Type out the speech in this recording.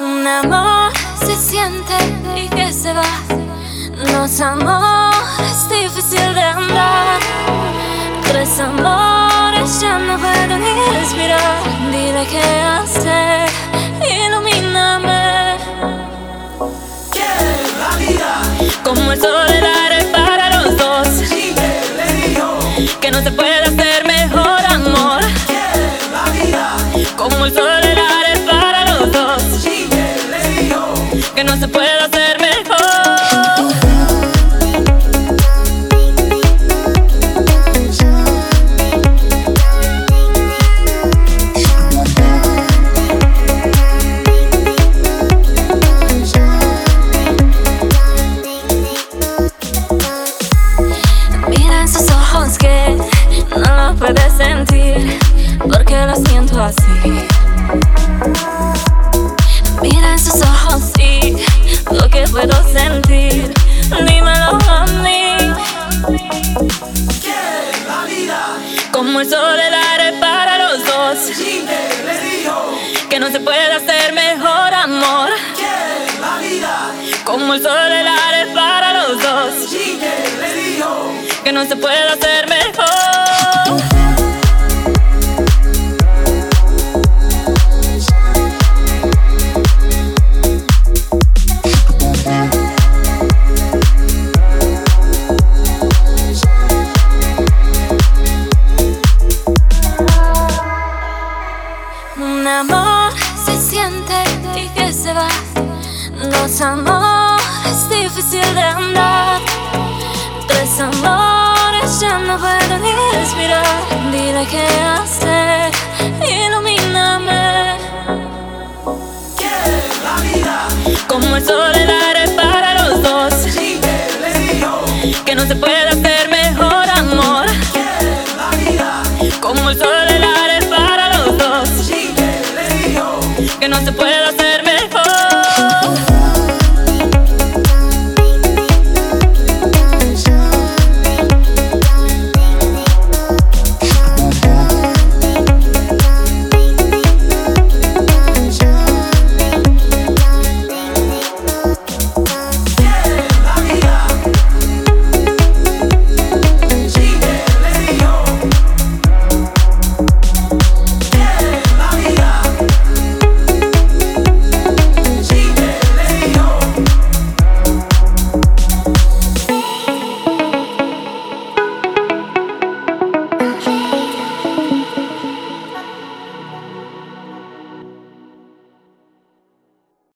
Un amor se siente y que se va. Los amores difícil de andar. Tres amores ya no puedo ni respirar. Dile qué hacer, ilumíname. la vida. Como el sol el aire para los dos. Que no se puede hacer mejor amor. la vida. Como el sol se puede hacer mejor. Mira en sus ojos que no lo puedes sentir, porque lo siento así. Como el sol el aire para los dos, que no se puede hacer mejor amor. la vida. Como el sol el aire para los dos, que no se puede hacer mejor. Y que se va. Los amores difícil de andar. Tres amores ya no puedo ni respirar. Dile qué hacer, ilumíname. la vida. Como el sol el aire para los dos. Que no se puede hacer mejor amor. la vida. Como el sol el aire para los dos. Que no se puede